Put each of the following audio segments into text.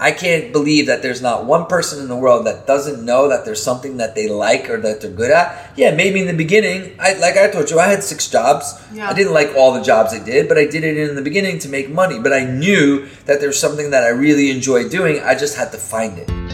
I can't believe that there's not one person in the world that doesn't know that there's something that they like or that they're good at. Yeah, maybe in the beginning, I like I told you, I had six jobs. Yeah. I didn't like all the jobs I did, but I did it in the beginning to make money. But I knew that there's something that I really enjoy doing. I just had to find it.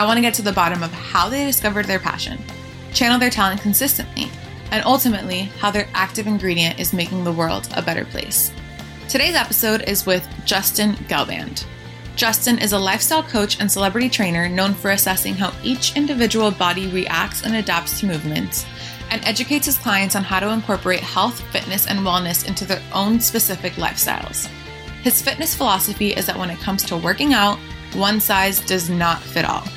I want to get to the bottom of how they discovered their passion, channel their talent consistently, and ultimately how their active ingredient is making the world a better place. Today's episode is with Justin Gelband. Justin is a lifestyle coach and celebrity trainer known for assessing how each individual body reacts and adapts to movements, and educates his clients on how to incorporate health, fitness, and wellness into their own specific lifestyles. His fitness philosophy is that when it comes to working out, one size does not fit all.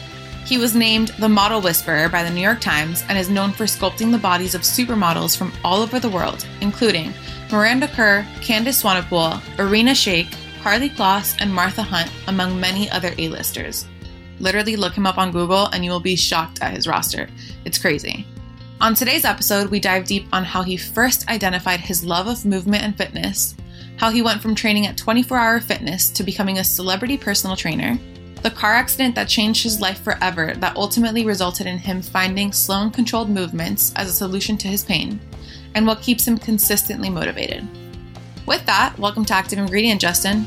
He was named the Model Whisperer by the New York Times and is known for sculpting the bodies of supermodels from all over the world, including Miranda Kerr, Candice Swanepoel, Irina Shayk, Karlie Kloss, and Martha Hunt, among many other A-listers. Literally look him up on Google and you will be shocked at his roster. It's crazy. On today's episode, we dive deep on how he first identified his love of movement and fitness, how he went from training at 24 Hour Fitness to becoming a celebrity personal trainer, the car accident that changed his life forever that ultimately resulted in him finding slow and controlled movements as a solution to his pain, and what keeps him consistently motivated. With that, welcome to Active Ingredient, Justin.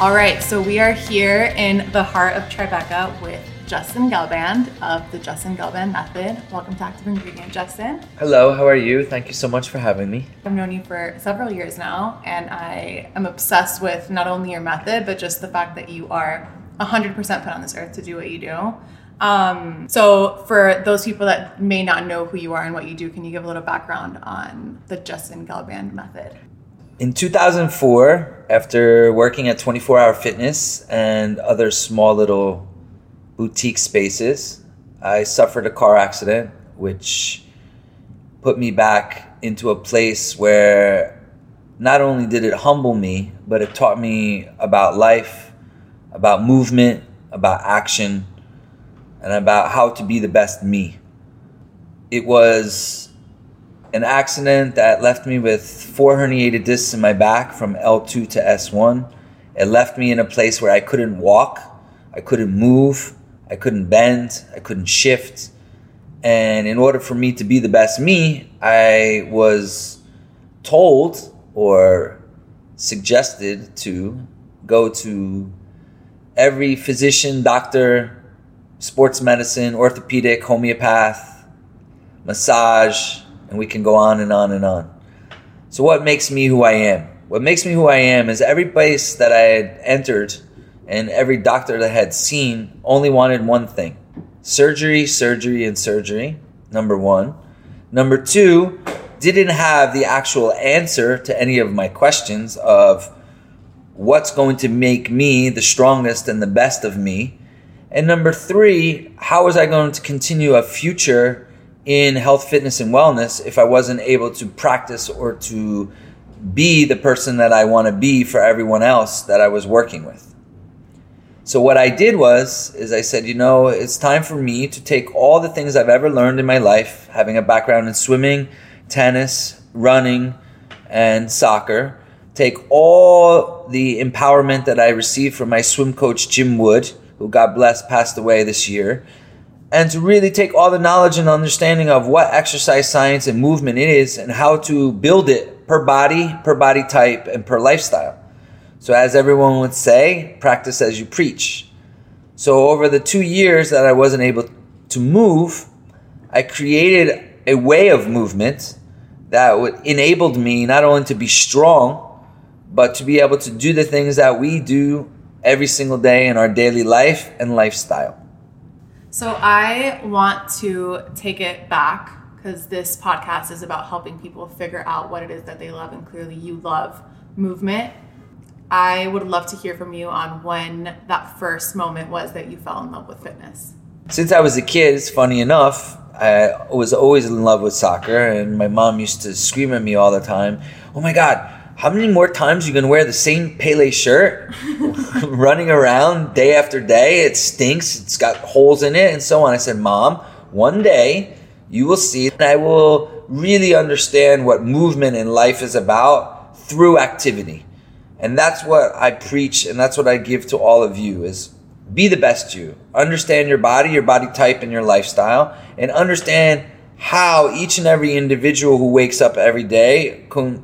All right, so we are here in the heart of Tribeca with Justin Gelband of the Justin Gelband Method. Welcome to Active Ingredient, Justin. Hello, how are you? Thank you so much for having me. I've known you for several years now, and I am obsessed with not only your method, but just the fact that you are 100% put on this earth to do what you do. Um, so, for those people that may not know who you are and what you do, can you give a little background on the Justin Gelband Method? In 2004, after working at 24 Hour Fitness and other small little boutique spaces, I suffered a car accident, which put me back into a place where not only did it humble me, but it taught me about life, about movement, about action, and about how to be the best me. It was an accident that left me with four herniated discs in my back from L2 to S1. It left me in a place where I couldn't walk, I couldn't move, I couldn't bend, I couldn't shift. And in order for me to be the best me, I was told or suggested to go to every physician, doctor, sports medicine, orthopedic, homeopath, massage, and we can go on and on and on. So, what makes me who I am? What makes me who I am is every place that I had entered and every doctor that I had seen only wanted one thing surgery, surgery, and surgery. Number one. Number two, didn't have the actual answer to any of my questions of what's going to make me the strongest and the best of me. And number three, how was I going to continue a future in health, fitness, and wellness if I wasn't able to practice or to be the person that I want to be for everyone else that I was working with. So what I did was is I said, you know, it's time for me to take all the things I've ever learned in my life, having a background in swimming, tennis, running, and soccer, take all the empowerment that I received from my swim coach Jim Wood, who God bless passed away this year, and to really take all the knowledge and understanding of what exercise science and movement is and how to build it per body, per body type, and per lifestyle. So, as everyone would say, practice as you preach. So, over the two years that I wasn't able to move, I created a way of movement that enabled me not only to be strong, but to be able to do the things that we do every single day in our daily life and lifestyle. So I want to take it back because this podcast is about helping people figure out what it is that they love, and clearly you love movement. I would love to hear from you on when that first moment was that you fell in love with fitness. Since I was a kid, it's funny enough, I was always in love with soccer, and my mom used to scream at me all the time, Oh my God, how many more times you to wear the same Pele shirt running around day after day? It stinks, it's got holes in it, and so on. I said, Mom, one day you will see, and I will really understand what movement in life is about through activity. And that's what I preach, and that's what I give to all of you is be the best you. Understand your body, your body type, and your lifestyle, and understand how each and every individual who wakes up every day can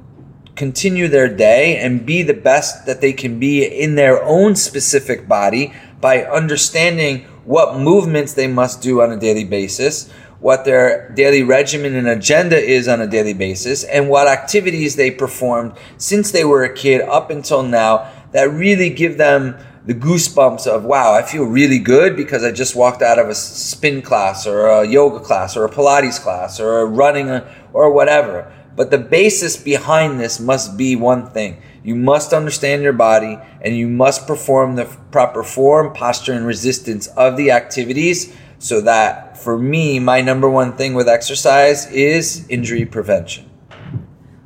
continue their day and be the best that they can be in their own specific body by understanding what movements they must do on a daily basis, what their daily regimen and agenda is on a daily basis, and what activities they performed since they were a kid up until now that really give them the goosebumps of wow, I feel really good because I just walked out of a spin class or a yoga class or a Pilates class or running or whatever. But the basis behind this must be one thing. You must understand your body and you must perform the proper form, posture, and resistance of the activities so that for me, my number one thing with exercise is injury prevention.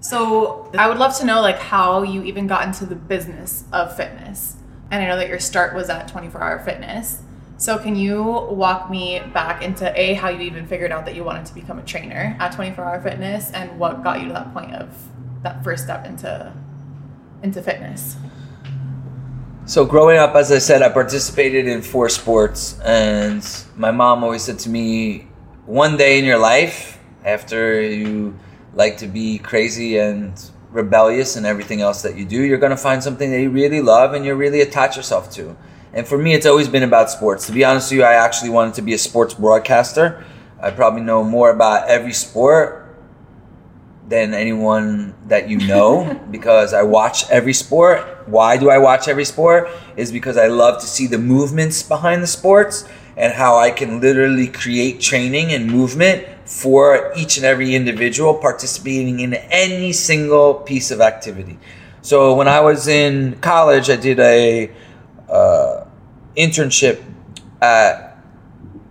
So I would love to know like how you even got into the business of fitness. And I know that your start was at 24 hour fitness. So can you walk me back into a how you even figured out that you wanted to become a trainer at 24 Hour Fitness and what got you to that point of that first step into into fitness? So growing up, as I said, I participated in four sports, and my mom always said to me, "One day in your life, after you like to be crazy and rebellious and everything else that you do, you're going to find something that you really love and you really attach yourself to." And for me, it's always been about sports. To be honest with you, I actually wanted to be a sports broadcaster. I probably know more about every sport than anyone that you know because I watch every sport. Why do I watch every sport? Is because I love to see the movements behind the sports and how I can literally create training and movement for each and every individual participating in any single piece of activity. So when I was in college, I did a uh, internship at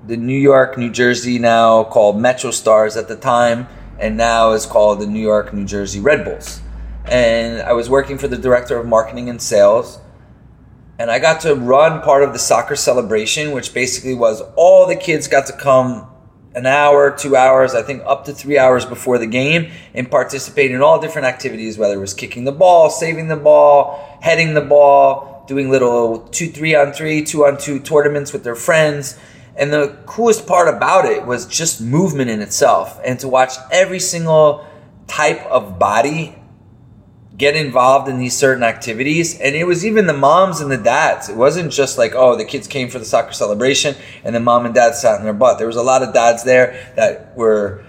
the New York, New Jersey, now called Metro Stars at the time, and now is called the New York, New Jersey Red Bulls. And I was working for the director of marketing and sales. And I got to run part of the soccer celebration, which basically was all the kids got to come an hour, two hours, I think up to three hours before the game and participate in all different activities, whether it was kicking the ball, saving the ball, heading the ball, doing little two, three on three, two on two tournaments with their friends. And the coolest part about it was just movement in itself and to watch every single type of body get involved in these certain activities. And it was even the moms and the dads. It wasn't just like, oh, the kids came for the soccer celebration and the mom and dad sat in their butt. There was a lot of dads there that were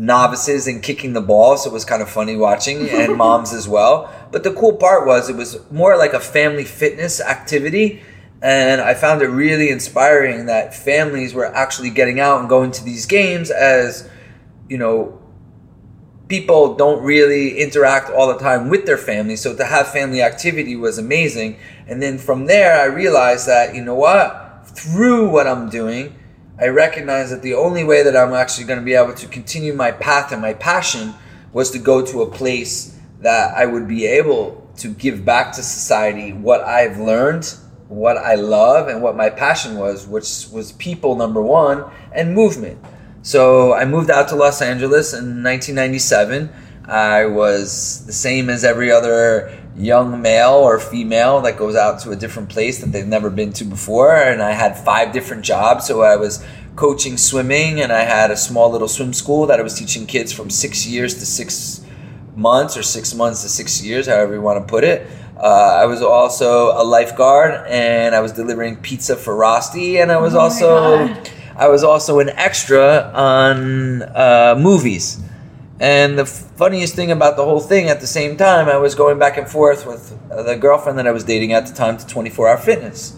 novices and kicking the ball, so it was kind of funny watching, and moms as well. But the cool part was it was more like a family fitness activity. And I found it really inspiring that families were actually getting out and going to these games as, you know, people don't really interact all the time with their family. So to have family activity was amazing. And then from there, I realized that, you know what? Through what I'm doing, I recognized that the only way that I'm actually going to be able to continue my path and my passion was to go to a place that I would be able to give back to society what I've learned, what I love, and what my passion was, which was people, number one, and movement. So I moved out to Los Angeles in 1997. I was the same as every other young male or female that goes out to a different place that they've never been to before. And I had five different jobs. So I was coaching swimming and I had a small little swim school that I was teaching kids from six years to six months or six months to six years, however you want to put it. Uh, I was also a lifeguard and I was delivering pizza for Rosti and I was oh also I was also an extra on uh, movies. And the funniest thing about the whole thing, at the same time, I was going back and forth with the girlfriend that I was dating at the time to 24 Hour Fitness.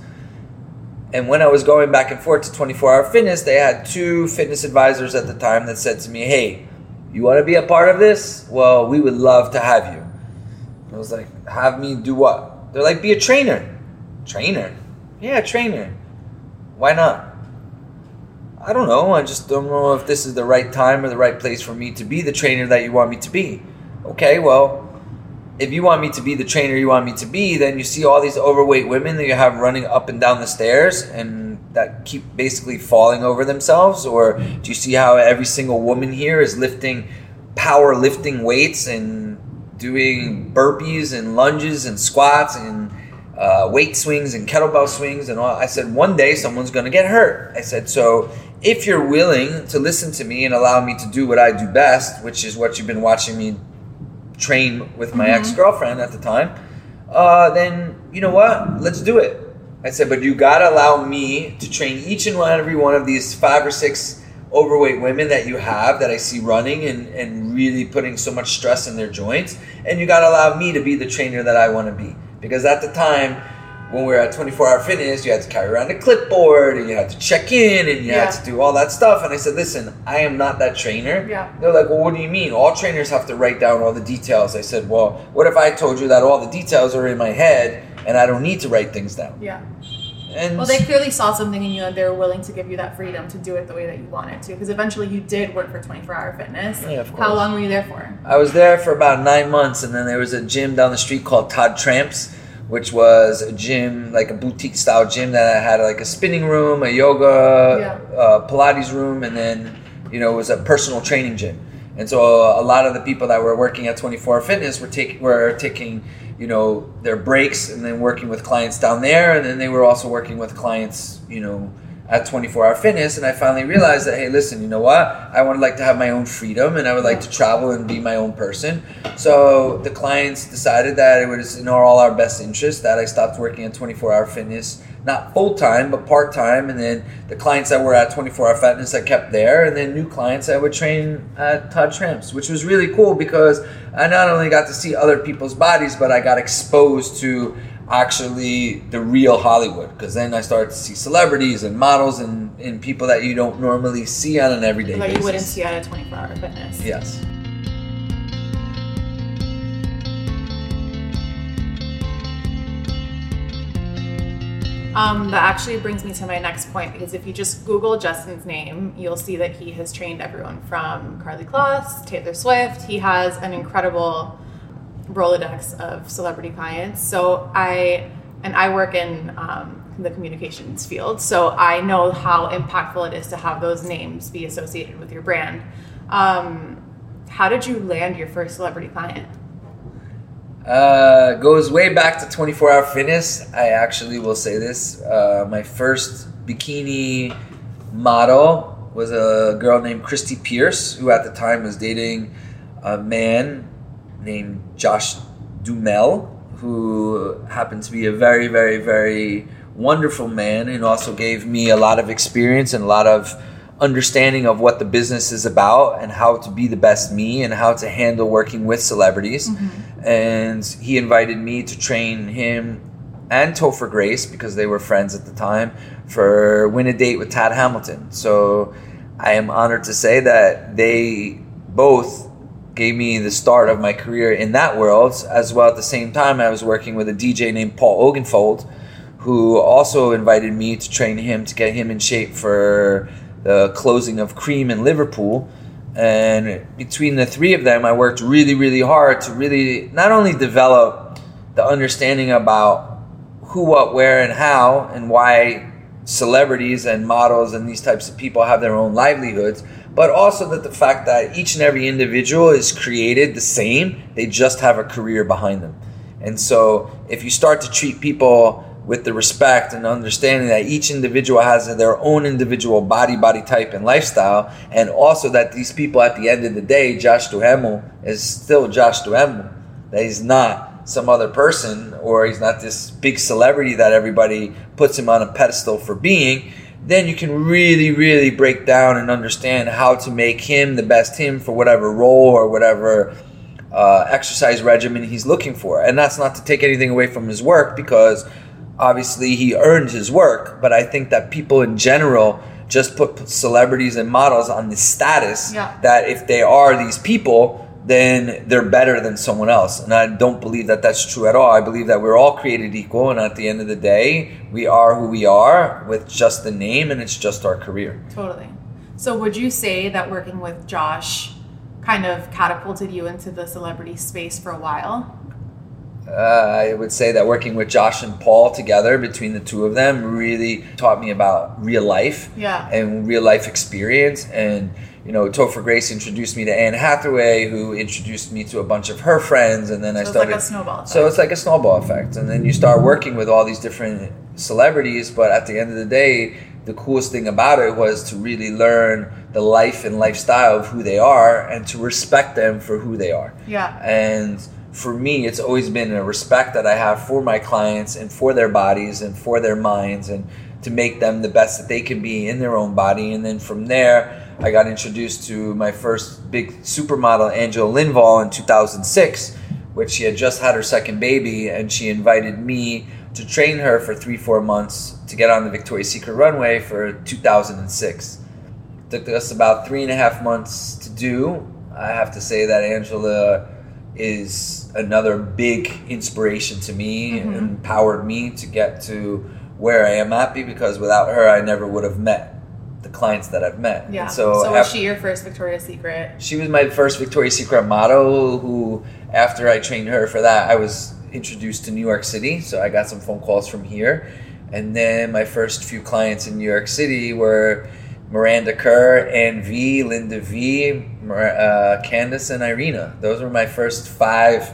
And when I was going back and forth to 24 Hour Fitness, they had two fitness advisors at the time that said to me, Hey, you want to be a part of this? Well, we would love to have you. I was like, Have me do what? They're like, Be a trainer. Trainer? Yeah, trainer. Why not? I don't know. I just don't know if this is the right time or the right place for me to be the trainer that you want me to be. Okay, well, if you want me to be the trainer you want me to be, then you see all these overweight women that you have running up and down the stairs and that keep basically falling over themselves? Or do you see how every single woman here is lifting power lifting weights and doing burpees and lunges and squats and uh, weight swings and kettlebell swings and all? I said, one day someone's going to get hurt. I said, so if you're willing to listen to me and allow me to do what I do best, which is what you've been watching me train with my mm-hmm. ex girlfriend at the time, uh, then you know what? Let's do it. I said, but you gotta allow me to train each and every one of these five or six overweight women that you have that I see running and, and really putting so much stress in their joints. And you gotta allow me to be the trainer that I wanna be. Because at the time, when we were at 24 Hour Fitness, you had to carry around a clipboard and you had to check in and you yeah. had to do all that stuff. And I said, listen, I am not that trainer. Yeah. They're like, well, what do you mean? All trainers have to write down all the details. I said, well, what if I told you that all the details are in my head and I don't need to write things down? Yeah. And well, they clearly saw something in you and they were willing to give you that freedom to do it the way that you wanted to. Because eventually you did work for 24 Hour Fitness. Yeah, of course. How long were you there for? I was there for about nine months and then there was a gym down the street called Todd Tramps which was a gym, like a boutique style gym that had like a spinning room, a yoga, yeah. uh, Pilates room, and then you know it was a personal training gym. And so a lot of the people that were working at 24 Fitness were taking were taking you know their breaks and then working with clients down there, and then they were also working with clients you know at 24 Hour Fitness, and I finally realized that hey, listen, you know what? I would like to have my own freedom, and I would like to travel and be my own person. So the clients decided that it was in all our best interest that I stopped working at 24 Hour Fitness, not full time but part time, and then the clients that were at 24 Hour Fitness I kept there, and then new clients I would train at Todd Tramps, which was really cool because I not only got to see other people's bodies, but I got exposed to actually the real Hollywood. Because then I started to see celebrities and models and, and people that you don't normally see on an everyday like basis. you wouldn't see at a 24 hour fitness. Yes. Um, that actually brings me to my next point because if you just Google Justin's name, you'll see that he has trained everyone from Karlie Kloss, Taylor Swift. He has an incredible Rolodex of celebrity clients. So I and I work in um, the communications field, so I know how impactful it is to have those names be associated with your brand. Um, how did you land your first celebrity client? Uh, goes way back to 24 Hour Fitness. I actually will say this: uh, my first bikini model was a girl named Christy Pierce, who at the time was dating a man named Josh Duhamel, who happened to be a very, very, very wonderful man and also gave me a lot of experience and a lot of understanding of what the business is about and how to be the best me and how to handle working with celebrities. Mm-hmm. And he invited me to train him and Topher Grace because they were friends at the time for Win a Date with Tad Hamilton. So I am honored to say that they both gave me the start of my career in that world. As well, at the same time, I was working with a DJ named Paul Oakenfold, who also invited me to train him to get him in shape for the closing of Cream in Liverpool. And between the three of them, I worked really, really hard to really not only develop the understanding about who, what, where, and how, and why celebrities and models and these types of people have their own livelihoods, but also that the fact that each and every individual is created the same, they just have a career behind them. And so if you start to treat people with the respect and understanding that each individual has their own individual body, body type, and lifestyle, and also that these people at the end of the day, Josh Duhamel is still Josh Duhamel, that he's not some other person or he's not this big celebrity that everybody puts him on a pedestal for being then you can really, really break down and understand how to make him the best him for whatever role or whatever uh, exercise regimen he's looking for. And that's not to take anything away from his work because obviously he earned his work. But I think that people in general just put celebrities and models on the status Yeah. that if they are these people, then they're better than someone else. And I don't believe that that's true at all. I believe that we're all created equal, and at the end of the day, we are who we are with just the name, and it's just our career. Totally. So, would you say that working with Josh kind of catapulted you into the celebrity space for a while? Uh, I would say that working with Josh and Paul together, between the two of them, really taught me about real life Yeah. and real life experience. And you know, Topher Grace introduced me to Anne Hathaway, who introduced me to a bunch of her friends, and then I So it's started. like a snowball. Effect. So it's like a snowball effect, and then you start working with all these different celebrities. But at the end of the day, the coolest thing about it was to really learn the life and lifestyle of who they are, and to respect them for who they are. yeah. And for me, it's always been a respect that I have for my clients and for their bodies and for their minds and to make them the best that they can be in their own body. And then from there, I got introduced to my first big supermodel, Angela Lindvall, in 2006, which she had just had her second baby. And she invited me to train her for three, four months to get on the Victoria's Secret runway for 2006 It took us about three and a half months to do. I have to say that Angela is another big inspiration to me mm-hmm. and empowered me to get to where I am happy because without her, I never would have met the clients that I've met. Yeah. And So, so, was af- she your first Victoria's Secret? she was my first Victoria's Secret model who, after I trained her for that, I was introduced to New York City. So I got some phone calls from here. And then my first few clients in New York City were Miranda Kerr, Ann V, Linda V, Mar- uh, Candice, and Irina. Those were my first five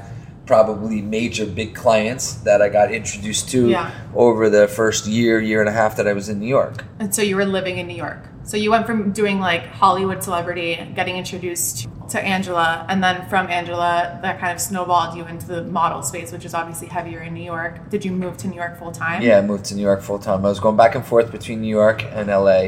probably major big clients that I got introduced to Yeah. over the first year, year and a half that I was in New York. And so you were living in New York. So you went from doing like Hollywood celebrity, getting introduced to Angela, and then from Angela, that kind of snowballed you into the model space, which is obviously heavier in New York. Did you move to New York full time? Yeah, I moved to New York full time. I was going back and forth between New York and LA.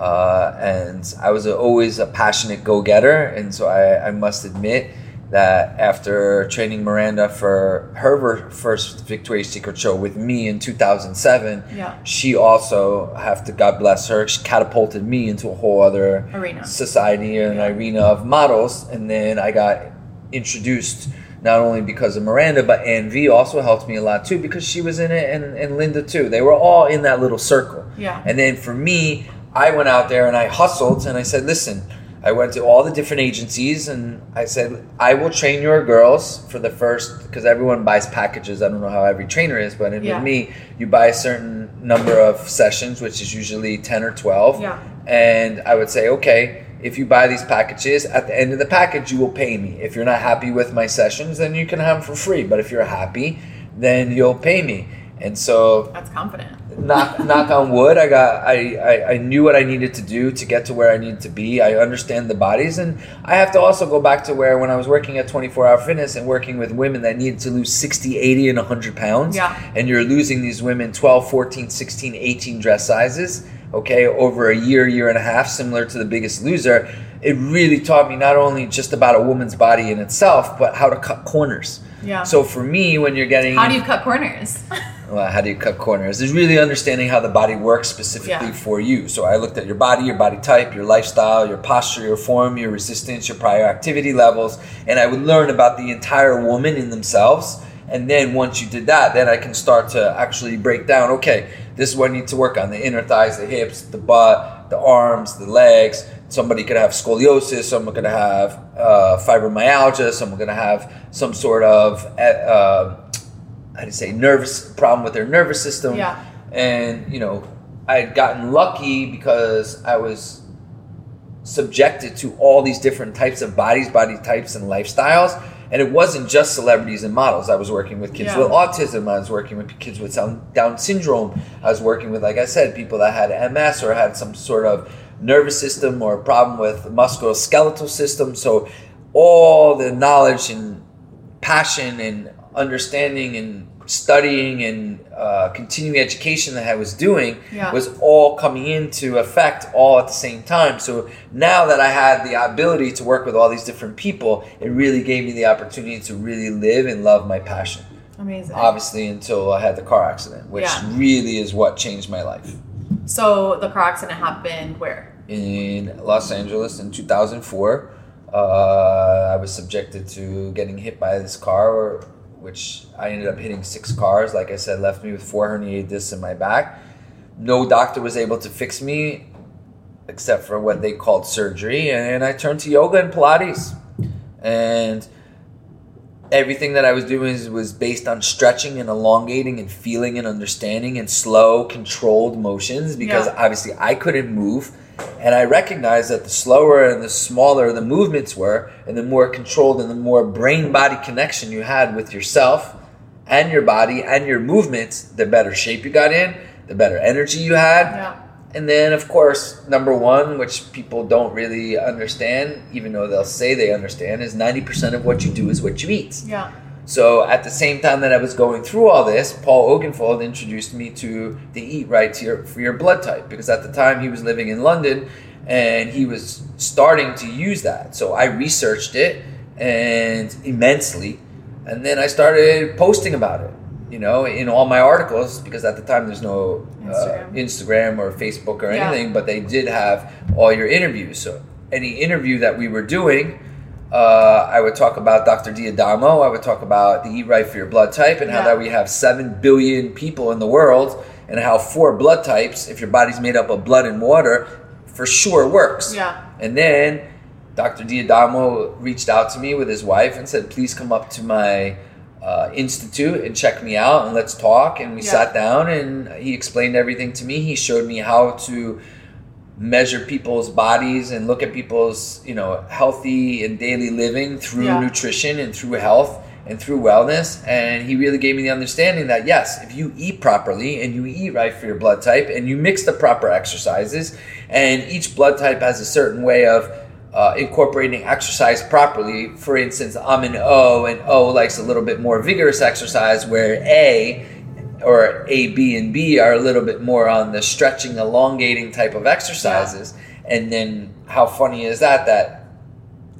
Uh, and I was a, always a passionate go getter. And so I, I must admit that after training Miranda for her first Victoria's Secret show with me in 2007, Yeah. she also, have to God bless her, she catapulted me into a whole other Arena. society and Yeah. arena of models. And then I got introduced not only because of Miranda, but Ann V also helped me a lot too because she was in it and, and Linda too. They were all in that little circle. Yeah. And then for me, I went out there and I hustled and I said, listen, I went to all the different agencies and I said, I will train your girls for the first, because everyone buys packages. I don't know how every trainer is, but Yeah. with me, you buy a certain number of sessions, which is usually 10 or 12. Yeah. And I would say, okay, if you buy these packages, at the end of the package, you will pay me. If you're not happy with my sessions, then you can have them for free. But if you're happy, then you'll pay me. And so That's confident. Knock knock on wood i got I, I i knew what i needed to do to get to where i needed to be i understand the bodies and i have to also go back to where when i was working at 24 hour fitness and working with women that needed to lose 60 80 and 100 pounds Yeah. and you're losing these women 12 14 16 18 dress sizes okay over a year year and a half similar to the biggest loser it really taught me not only just about a woman's body in itself but how to cut corners Yeah. so for me when you're getting How do you cut corners? well, how do you cut corners? Is really understanding how the body works specifically Yeah. for you. So I looked at your body, your body type, your lifestyle, your posture, your form, your resistance, your prior activity levels, and I would learn about the entire woman in themselves. And then once you did that, then I can start to actually break down. Okay, this is what I need to work on: the inner thighs, the hips, the butt, the arms, the legs. Somebody could have scoliosis. Someone could have uh, fibromyalgia. Someone could have some sort of uh, how do you say nervous problem with their nervous system. Yeah. and you know i had gotten lucky because i was subjected to all these different types of bodies body types and lifestyles. And it wasn't just celebrities and models. I was working with kids Yeah. with autism. I was working with kids with down down syndrome. I was working with like i said people that had ms or had some sort of nervous system or a problem with musculoskeletal system. So all the knowledge and passion and understanding and studying and uh, continuing education that I was doing Yeah. was all coming into effect all at the same time. So now that I had the ability to work with all these different people, it really gave me the opportunity to really live and love my passion. Amazing. Obviously, until I had the car accident, which Yeah. really is what changed my life. So the car accident happened where? in Los Angeles in 2004. Uh, I was subjected to getting hit by this car, which I ended up hitting six cars. Like I said, left me with four herniated discs in my back. No doctor was able to fix me except for what they called surgery. And I turned to yoga and Pilates. And everything that I was doing was- based on stretching and elongating and feeling and understanding and slow, controlled motions because Yeah. obviously I couldn't move. And I recognized that the slower and the smaller the movements were, and the more controlled and the more brain body connection you had with yourself and your body and your movements, the better shape you got in, the better energy you had. Yeah. And then, of course, number one, which people don't really understand, even though they'll say they understand, is 90% of what you do is what you eat. Yeah. So at the same time that I was going through all this, Paul Oakenfold introduced me to the Eat Right to your, for your blood type because at the time he was living in London and he was starting to use that. So I researched it and immensely, and then I started posting about it. You know, in all my articles because at the time there's no uh, Instagram. Instagram or Facebook or Yeah. anything, but they did have all your interviews. So any interview that we were doing, uh, I would talk about Dr. D'Adamo. I would talk about the Eat Right for Your blood type and how that we have seven billion people in the world, and how four blood types, if your body's made up of blood and water, for sure works. Yeah. And then Dr. D'Adamo reached out to me with his wife and said, "Please come up to my uh, institute and check me out and let's talk." And we Yeah. sat down and he explained everything to me. He showed me how to measure people's bodies and look at people's you know healthy and daily living through Yeah. nutrition and through health and through wellness and he really gave me the understanding that yes if you eat properly and you eat right for your blood type and you mix the proper exercises and each blood type has a certain way of uh, incorporating exercise properly for instance i'm an o and o likes a little bit more vigorous exercise where a or A, B, and B are a little bit more on the stretching, elongating type of exercises. And then how funny is that? That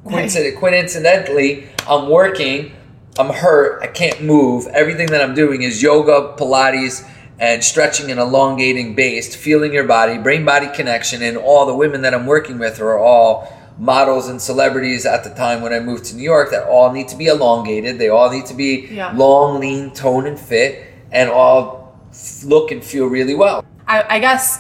coincident, coincidentally, I'm working, I'm hurt, I can't move. Everything that I'm doing is yoga, Pilates, and stretching and elongating based, feeling your body, brain body connection. And all the women that I'm working with are all models and celebrities at the time when I moved to New York that all need to be elongated. They all need to be Yeah. long, lean, toned, and fit, and all look and feel really well. I, I guess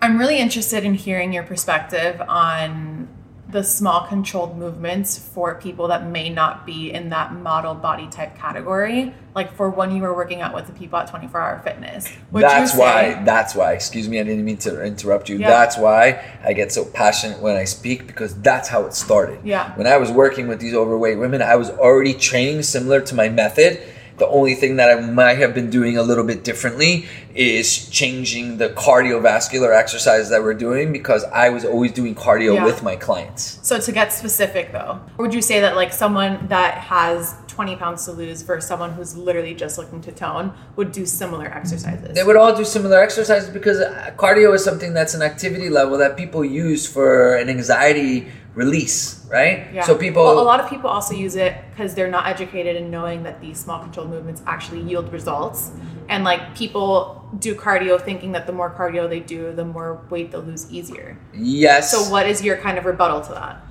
I'm really interested in hearing your perspective on the small controlled movements for people that may not be in that model body type category. Like for when you were working out with the people at 24 Hour Fitness. Would that's why. That's why. Excuse me, I didn't mean to interrupt you. Yeah. That's why I get so passionate when I speak because that's how it started. Yeah. When I was working with these overweight women, I was already training similar to my method. The only thing that I might have been doing a little bit differently is changing the cardiovascular exercise that we're doing because I was always doing cardio Yeah. with my clients. So to get specific though, would you say that like someone that has 20 pounds to lose versus someone who's literally just looking to tone would do similar exercises? They would all do similar exercises because uh, cardio is something that's an activity level that people use for an anxiety release, right? Yeah. So people Well, a lot of people also use it because they're not educated in knowing that these small controlled movements actually yield results. And like people do cardio thinking that the more cardio they do, the more weight they'll lose easier. yes. So what is your kind of rebuttal to that?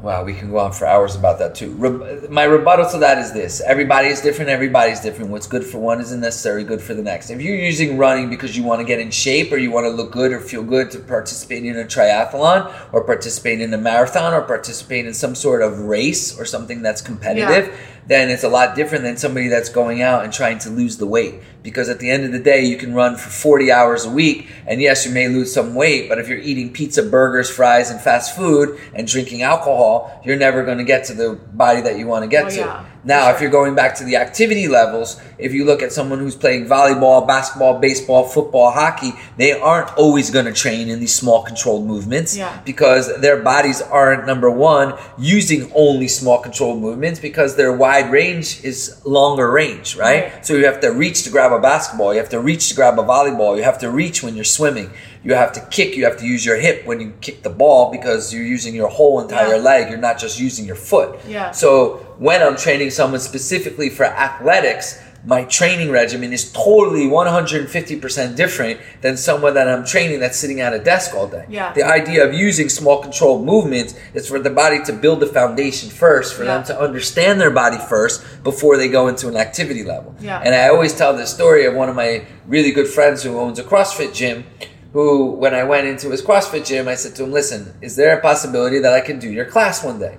Wow, we can go on for hours about that too. Re- my rebuttal to that is this: everybody is different. Everybody's different. What's good for one isn't necessarily good for the next. If you're using running because you want to get in shape or you want to look good or feel good to participate in a triathlon or participate in a marathon or participate in some sort of race or something that's competitive, then it's a lot different than somebody that's going out and trying to lose the weight. Because at the end of the day, you can run for 40 hours a week, and yes, you may lose some weight, but if you're eating pizza, burgers, fries, and fast food and drinking alcohol, you're never going to get to the body that you want to get Oh, to. yeah. Now, if you're going back to the activity levels, if you look at someone who's playing volleyball, basketball, baseball, football, hockey, they aren't always going to train in these small controlled movements Yeah. because their bodies aren't number one using only small controlled movements because their wide range is longer range, right? Right. So you have to reach to grab a basketball, you have to reach to grab a volleyball, you have to reach when you're swimming, you have to kick, you have to use your hip when you kick the ball because you're using your whole entire Yeah. leg, you're not just using your foot. Yeah. So when I'm training someone specifically for athletics, my training regimen is totally 150% different than someone that I'm training that's sitting at a desk all day. Yeah. The idea of using small controlled movements is for the body to build the foundation first, for them to understand their body first before they go into an activity level. Yeah. And I always tell this story of one of my really good friends who owns a CrossFit gym. Who, when I went into his CrossFit gym, I said to him, "Listen, is there a possibility that I can do your class one day?"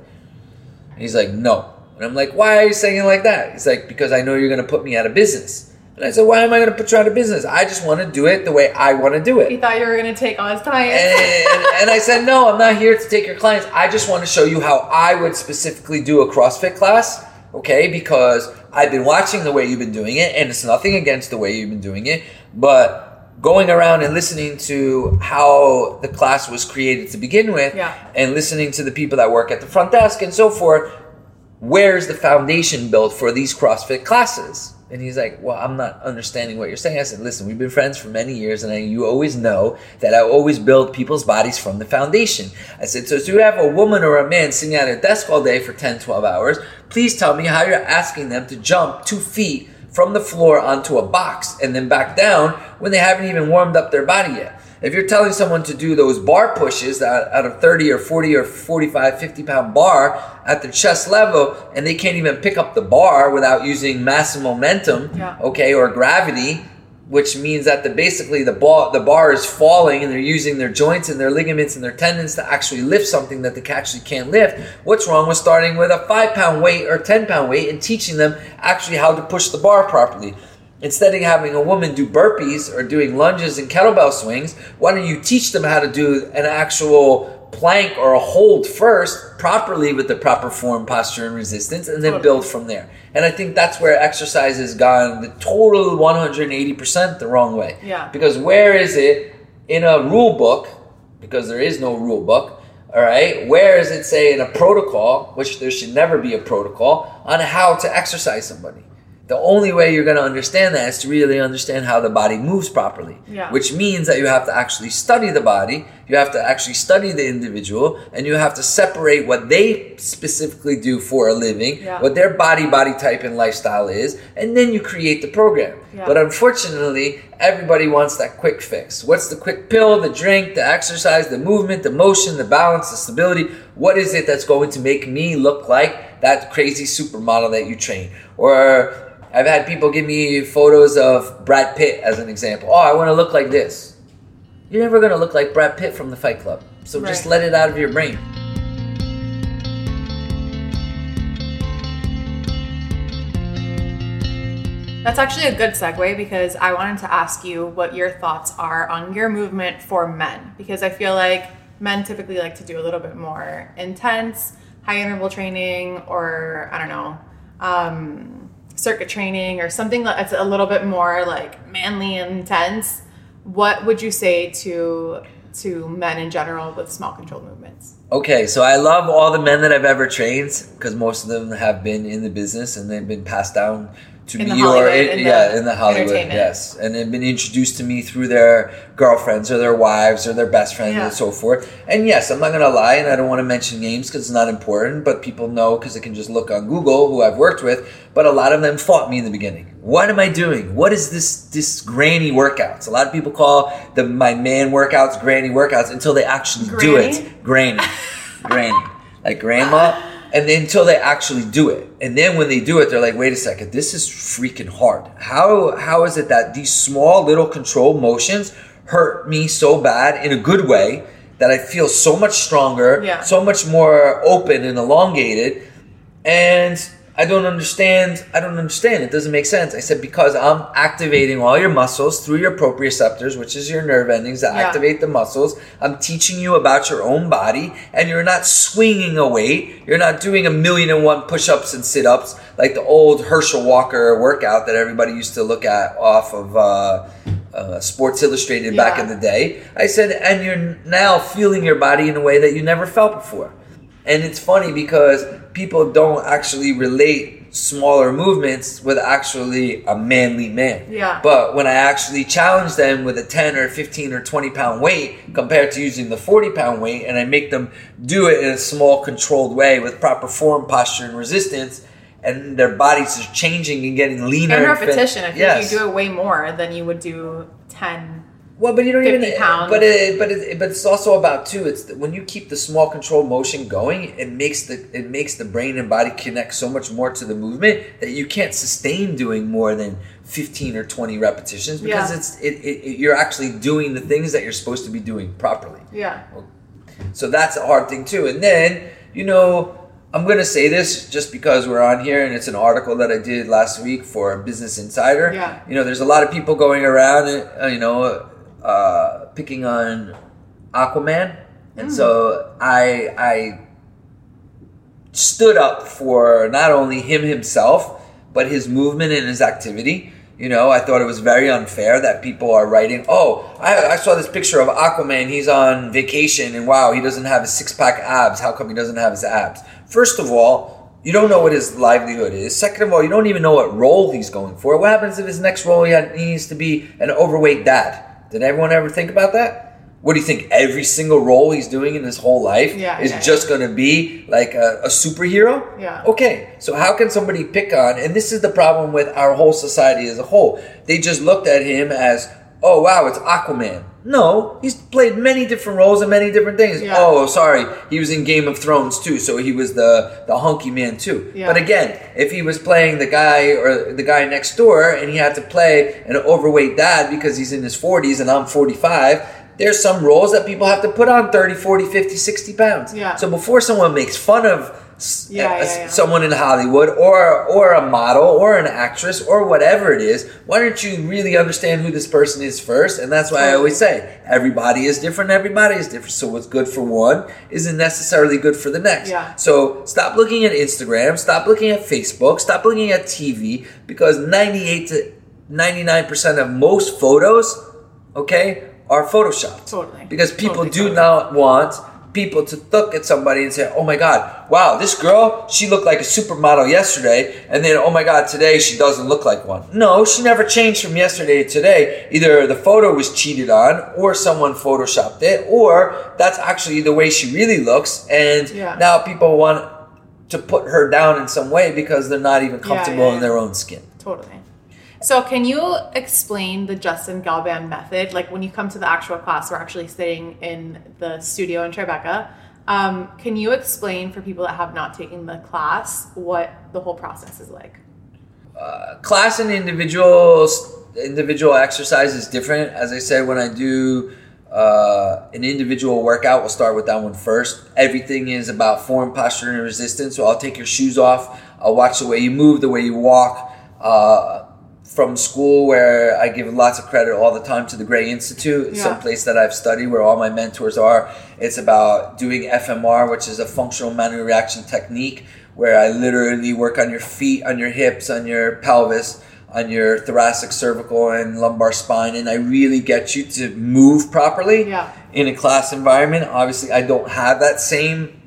And he's like, "No." And I'm like, "Why are you saying it like that?" He's like, "Because I know you're going to put me out of business." And I said, "Why am I going to put you out of business? I just want to do it the way I want to do it." He thought you were going to take all his clients. and, and I said, no, I'm not here to take your clients. I just want to show you how I would specifically do a CrossFit class, okay? Because I've been watching the way you've been doing it, and it's nothing against the way you've been doing it, but going around and listening to how the class was created to begin with, Yeah. and listening to the people that work at the front desk and so forth, where's the foundation built for these CrossFit classes? And he's like, well, I'm not understanding what you're saying. I said, listen, we've been friends for many years, and I, you always know that I always build people's bodies from the foundation. I said, so if you have a woman or a man sitting at a desk all day for 10, 12 hours, please tell me how you're asking them to jump two feet from the floor onto a box and then back down when they haven't even warmed up their body yet. If you're telling someone to do those bar pushes out, of 30 or 40 or 45, 50 pound bar at the chest level and they can't even pick up the bar without using massive momentum, Yeah. okay, or gravity, which means that the basically the bar the bar is falling and they're using their joints and their ligaments and their tendons to actually lift something that they actually can't lift. What's wrong with starting with a five pound weight or ten pound weight and teaching them actually how to push the bar properly? Instead of having a woman do burpees or doing lunges and kettlebell swings, why don't you teach them how to do an actual plank or a hold first properly with the proper form, posture, and resistance, and then build from there. And I think that's where exercise has gone the total 180% the wrong way. Yeah. Because where is it in a rule book? Because there is no rule book. All right. Where is it say in a protocol, which there should never be a protocol, on how to exercise somebody? The only way you're going to understand that is to really understand how the body moves properly. Yeah. Which means that you have to actually study the body, you have to actually study the individual, and you have to separate what they specifically do for a living, Yeah. what their body, body type, and lifestyle is, and then you create the program. Yeah. But unfortunately, everybody wants that quick fix. What's the quick pill, the drink, the exercise, the movement, the motion, the balance, the stability? What is it that's going to make me look like that crazy supermodel that you train? Or I've had people give me photos of Brad Pitt as an example. Oh, I want to look like this. You're never going to look like Brad Pitt from the Fight Club. So just let it out of your brain. That's actually a good segue because I wanted to ask you what your thoughts are on your movement for men because I feel like men typically like to do a little bit more intense, high interval training, or I don't know, um, circuit training or something that's a little bit more like manly and intense. What would you say to to men in general with small controlled movements? Okay, so I love all the men that I've ever trained because most of them have been in the business and they've been passed down to In the me or in, yeah, the in the Hollywood, yes, and they've been introduced to me through their girlfriends or their wives or their best friends Yeah. and so forth. And yes, I'm not gonna lie, and I don't want to mention names because it's not important, but people know because they can just look on Google who I've worked with. But a lot of them fought me in the beginning. What am I doing? What is this this granny workouts? A lot of people call the my man workouts granny workouts until they actually do it. Granny, granny, like grandma, and then until they actually do it, and then when they do it, they're like, "Wait a second, this is freaking hard. How how is it that these small little control motions hurt me so bad in a good way that I feel so much stronger, Yeah. so much more open and elongated, and I don't understand. I don't understand. It doesn't make sense. I said, because I'm activating all your muscles through your proprioceptors, which is your nerve endings that Yeah. activate the muscles. I'm teaching you about your own body, and you're not swinging a weight. You're not doing a million and one push ups and sit ups like the old Herschel Walker workout that everybody used to look at off of uh, uh, Sports Illustrated back in the day. I said, and you're now feeling your body in a way that you never felt before. And it's funny because people don't actually relate smaller movements with actually a manly man. Yeah. But when I actually challenge them with a 10 or 15 or 20 pound weight compared to using the 40 pound weight, and I make them do it in a small, controlled way with proper form, posture, and resistance, and their bodies are changing and getting leaner. And fit- repetition. I think Yes. you do it way more than you would do 10. Well, but you don't 50 even. pounds. But it, but it, but it's also about too. It's the, when you keep the small controlled motion going, it makes the it makes the brain and body connect so much more to the movement that you can't sustain doing more than fifteen or twenty repetitions because Yeah. it's it, it, you're actually doing the things that you're supposed to be doing properly. Yeah. So that's a hard thing too. And then, you know, I'm going to say this just because we're on here and it's an article that I did last week for Business Insider. Yeah. You know, there's a lot of people going around, uh, you know, uh, picking on Aquaman. And so I I stood up for not only him himself, but his movement and his activity. You know, I thought it was very unfair that people are writing, oh, I, I saw this picture of Aquaman. He's on vacation, and wow, he doesn't have his six pack abs. How come he doesn't have his abs? First of all, you don't know what his livelihood is. Second of all, you don't even know what role he's going for. What happens if his next role he, had, he needs to be an overweight dad? Did everyone ever think about that? What do you think? Every single role he's doing in his whole life Yeah, is yeah, just going to be like a, a superhero? Yeah. Okay, so how can somebody pick on, and this is the problem with our whole society as a whole, they just looked at him as, oh wow, it's Aquaman. No, he's played many different roles and many different things. Yeah. Oh, sorry, he was in Game of Thrones too, so he was the the hunky man too. Yeah. But again, if he was playing the guy or the guy next door and he had to play an overweight dad because he's in his 40s and I'm 45, there's some roles that people have to put on 30, 40, 50, 60 pounds. Yeah. So before someone makes fun of Yeah, yeah, yeah. someone in Hollywood or or a model or an actress or whatever it is, why don't you really understand who this person is first? And that's why I always say everybody is different. Everybody is different. So what's good for one isn't necessarily good for the next. Yeah. So stop looking at Instagram. Stop looking at Facebook. Stop looking at TV because ninety eight to ninety nine percent of most photos, okay, are photoshopped. Totally. Because people Totally, do totally. not want people to look at somebody and say, "Oh my God, wow, this girl, she looked like a supermodel yesterday," and then, "Oh my God, today she doesn't look like one." No, she never changed from yesterday to today. Either the photo was cheated on, or someone photoshopped it, or that's actually the way she really looks, and Yeah. now people want to put her down in some way because they're not even Yeah, comfortable yeah, in their own skin. Totally. So, can you explain the Justin Gelband method? Like when you come to the actual class, we're actually sitting in the studio in Tribeca. Um, can you explain for people that have not taken the class what the whole process is like? class and individual individual exercise is different. As I said, when I do uh, an individual workout, we'll start with that one first. Everything is about form, posture, and resistance. So I'll take your shoes off. I'll watch the way you move, the way you walk. Uh, from school, where I give lots of credit all the time to the Gray Institute, Yeah. some place that I've studied where all my mentors are. It's about doing FMR, which is a functional manual reaction technique, where I literally work on your feet, on your hips, on your pelvis, on your thoracic, cervical, and lumbar spine, and I really get you to move properly Yeah. in a class environment. Obviously, I don't have that same.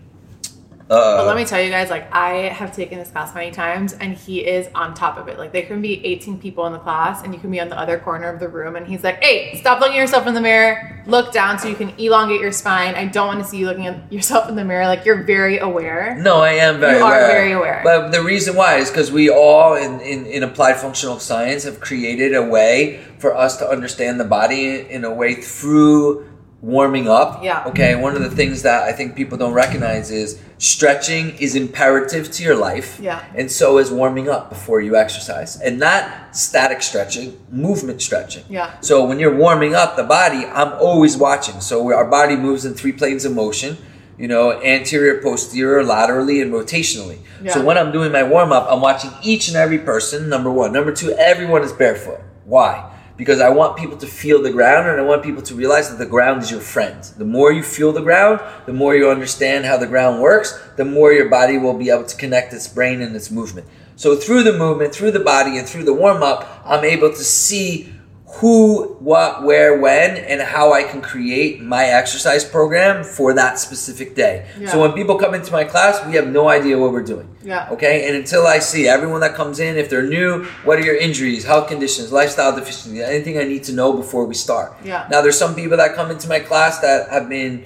But Uh, let me tell you guys, like I have taken this class many times, and he is on top of it. Like there can be 18 people in the class, and you can be on the other corner of the room, and he's like, "Hey, stop looking at yourself in the mirror. Look down so you can elongate your spine. I don't want to see you looking at yourself in the mirror. Like you're very aware." No, I am very aware. You are very aware. But the reason why is because we all in, in, in applied functional science have created a way for us to understand the body in a way through warming up. Yeah. Okay. One of the things that I think people don't recognize is stretching is imperative to your life. Yeah. And so is warming up before you exercise. And not static stretching, movement stretching. Yeah. So when you're warming up the body, I'm always watching. So our body moves in three planes of motion. you know, anterior, posterior, laterally, and rotationally. Yeah. So when I'm doing my warm up, I'm watching each and every person. Number one, number two, everyone is barefoot. Why? Because I want people to feel the ground, and I want people to realize that the ground is your friend. The more you feel the ground, the more you understand how the ground works, the more your body will be able to connect its brain and its movement. So through the movement, through the body, and through the warm up, I'm able to see who, what, where, when, and how I can create my exercise program for that specific day. Yeah. So when people come into my class, we have no idea what we're doing. Yeah. Okay. And until I see everyone that comes in, if they're new, what are your injuries, health conditions, lifestyle deficiencies, anything I need to know before we start. Yeah. Now there's some people that come into my class that have been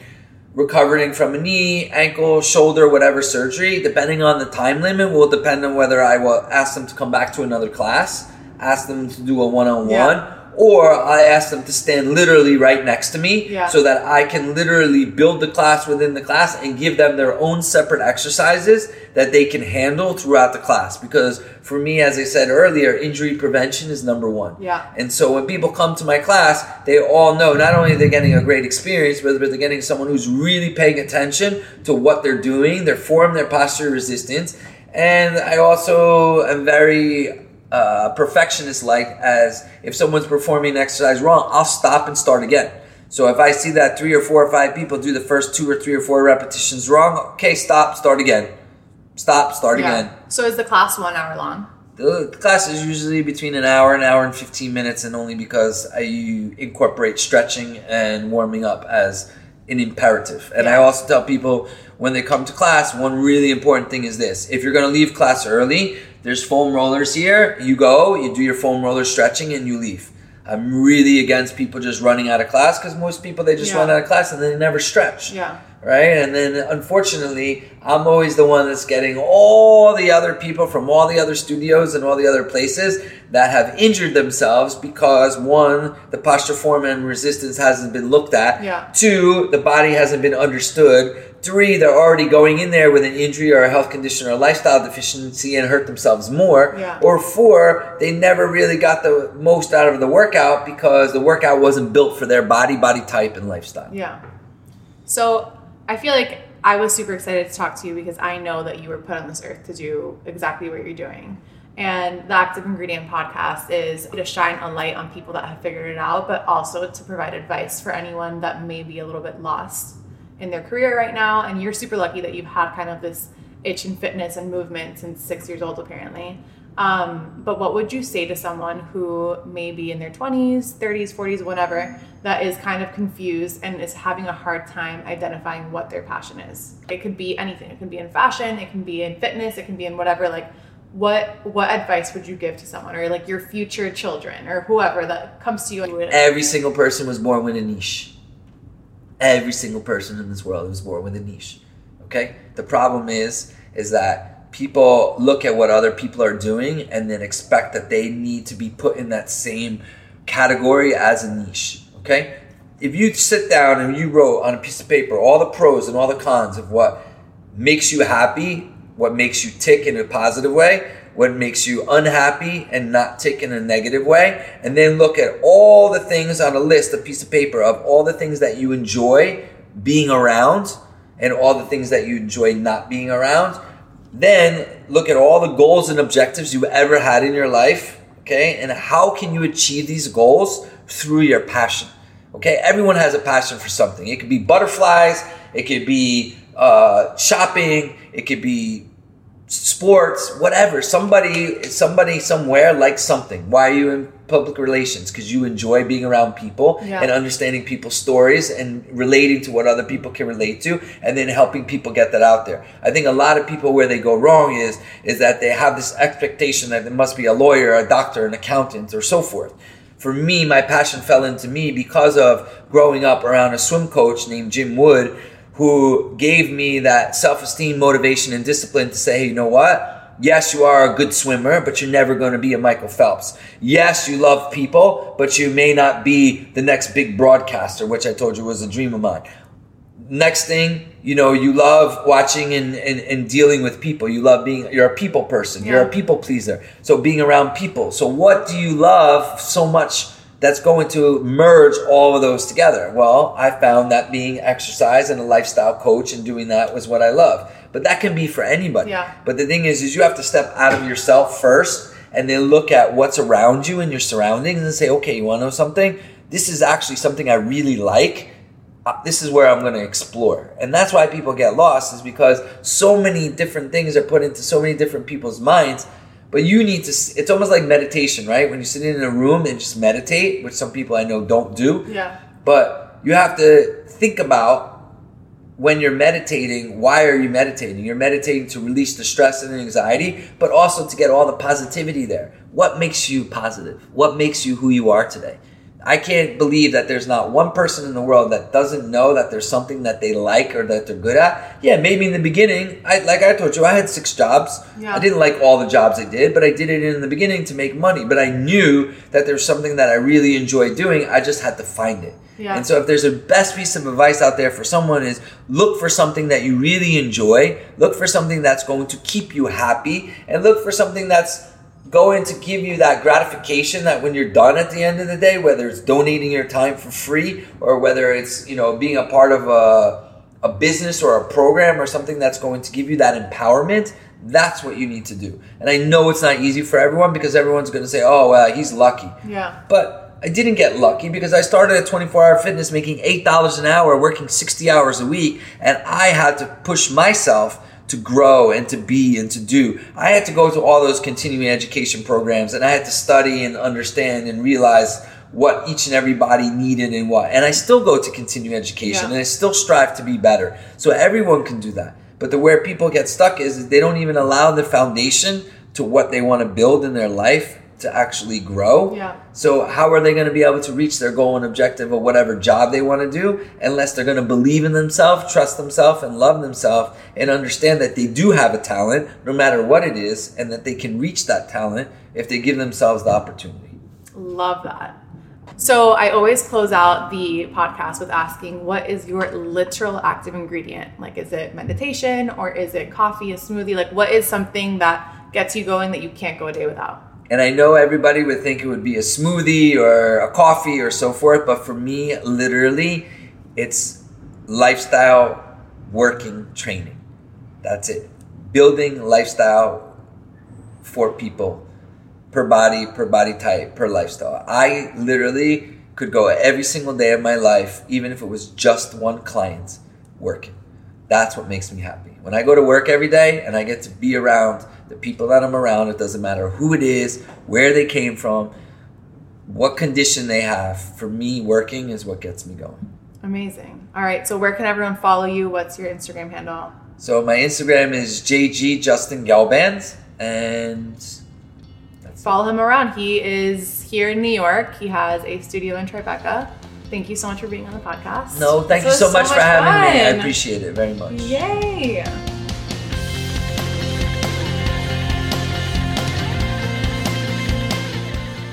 recovering from a knee, ankle, shoulder, whatever surgery. Depending on the time limit, will depend on whether I will ask them to come back to another class, ask them to do a one-on-one. Yeah. Or I ask them to stand literally right next to me Yeah. so that I can literally build the class within the class and give them their own separate exercises that they can handle throughout the class. Because for me, as I said earlier, injury prevention is number one. Yeah. And so when people come to my class, they all know not only they're getting a great experience, but they're getting someone who's really paying attention to what they're doing, their form, their posture, resistance. And I also am very uh, perfectionist like, as if someone's performing an exercise wrong, I'll stop and start again. So if I see that three or four or five people do the first two or three or four repetitions wrong, okay, stop, start again. Stop, start Yeah. again. So is the class one hour long? The class is usually between an hour, an hour and 15 minutes, and only because I incorporate stretching and warming up as an imperative. And I also tell people when they come to class, one really important thing is this. If you're going to leave class early, there's foam rollers here. You go, you do your foam roller stretching, and you leave. I'm really against people just running out of class because most people, they just Yeah. run out of class and they never stretch Yeah. right? And then unfortunately, I'm always the one that's getting all the other people from all the other studios and all the other places that have injured themselves because one, the posture form and resistance hasn't been looked at. Yeah. Two, the body hasn't been understood. Three, they're already going in there with an injury or a health condition or a lifestyle deficiency and hurt themselves more. Yeah. Or four, they never really got the most out of the workout because the workout wasn't built for their body, body type, and lifestyle. Yeah. So I feel like I was super excited to talk to you because I know that you were put on this earth to do exactly what you're doing. And the Active Ingredient podcast is to shine a light on people that have figured it out, but also to provide advice for anyone that may be a little bit lost in their career right now. And you're super lucky that you've had kind of this itch in fitness and movement since six years old, apparently. Um, but what would you say to someone who may be in their 20s, 30s, 40s, whatever, that is kind of confused and is having a hard time identifying what their passion is? It could be anything. It can be in fashion, it can be in fitness, it can be in whatever. Like, what what advice would you give to someone, or like your future children, or whoever that comes to you? Every single person was born with a niche. Every single person in this world was born with a niche. Okay? The problem is is that people look at what other people are doing and then expect that they need to be put in that same category as a niche. Okay? If you sit down and you wrote on a piece of paper all the pros and all the cons of what makes you happy, what makes you tick in a positive way, what makes you unhappy and not tick in a negative way, and then look at all the things on a list, a piece of paper of all the things that you enjoy being around and all the things that you enjoy not being around. Then look at all the goals and objectives you ever had in your life, okay? And how can you achieve these goals through your passion? Okay, everyone has a passion for something. It could be butterflies, it could be uh, shopping, it could be sports, whatever. Somebody, somebody somewhere likes something. Why are you in public relations? Because you enjoy being around people Yeah. and understanding people's stories and relating to what other people can relate to, and then helping people get that out there. I think a lot of people where they go wrong is is that they have this expectation that there must be a lawyer, a doctor, an accountant, or so forth. For me, my passion fell into me because of growing up around a swim coach named Jim Wood, who gave me that self esteem, motivation, and discipline to say, hey, you know what? Yes, you are a good swimmer, but you're never going to be a Michael Phelps. Yes, you love people, but you may not be the next big broadcaster, which I told you was a dream of mine. Next thing, you know, you love watching and, and, and dealing with people. You love being, you're a people person. You're a people pleaser. So being around people. So what do you love so much that's going to merge all of those together? Well, I found that being exercise and a lifestyle coach and doing that was what I love. But that can be for anybody. Yeah. But the thing is, is you have to step out of yourself first and then look at what's around you and your surroundings and say, okay, you want to know something? This is actually something I really like. Uh, this is where I'm going to explore. And that's why people get lost is because so many different things are put into so many different people's minds. But you need to, it's almost like meditation, right? When you sit in a room and just meditate, which some people I know don't do. Yeah. But you have to think about when you're meditating, why are you meditating? You're meditating to release the stress and anxiety, but also to get all the positivity there. What makes you positive? What makes you who you are today? I can't believe that there's not one person in the world that doesn't know that there's something that they like or that they're good at. Yeah, maybe in the beginning, I like I told you, I had six jobs. Yeah. I didn't like all the jobs I did, but I did it in the beginning to make money. But I knew that there's something that I really enjoy doing. I just had to find it. Yeah. And so if there's a best piece of advice out there for someone is look for something that you really enjoy, look for something that's going to keep you happy, and look for something that's going to give you that gratification that when you're done at the end of the day, whether it's donating your time for free or whether it's, you know, being a part of a, a business or a program or something that's going to give you that empowerment, that's what you need to do. And I know it's not easy for everyone because everyone's going to say, oh, well, he's lucky. Yeah. But I didn't get lucky because I started at 24 Hour Fitness making $8 an hour, working 60 hours a week, and I had to push myself to grow and to be and to do. I had to go to all those continuing education programs and I had to study and understand and realize what each and everybody needed and what. And I still go to continuing education Yeah. and I still strive to be better. So everyone can do that. But the where people get stuck is, is they don't even allow the foundation to what they want to build in their life to actually grow. Yeah. So how are they going to be able to reach their goal and objective of whatever job they want to do unless they're going to believe in themselves, trust themselves, and love themselves, and understand that they do have a talent, no matter what it is, and that they can reach that talent if they give themselves the opportunity. Love that. So I always close out the podcast with asking, what is your literal active ingredient? Like, is it meditation or is it coffee, a smoothie? Like, what is something that gets you going that you can't go a day without? And I know everybody would think it would be a smoothie or a coffee or so forth, but for me, literally, it's lifestyle working training. That's it. Building lifestyle for people per body, per body type, per lifestyle. I literally could go every single day of my life, even if it was just one client working. That's what makes me happy. When I go to work every day and I get to be around the people that I'm around, it doesn't matter who it is, where they came from, what condition they have. For me, working is what gets me going. Amazing. All right. So, where can everyone follow you? What's your Instagram handle? So my Instagram is JG Justin Gelbands, and that's Follow him around. He is here in New York. He has a studio in Tribeca. Thank you so much for being on the podcast. No, thank This you was so much for having me. I appreciate it very much. Yay!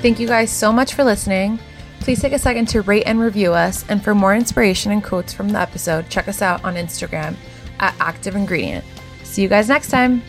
Thank you guys so much for listening. Please take a second to rate and review us. And for more inspiration and quotes from the episode, check us out on Instagram at Active Ingredient. See you guys next time.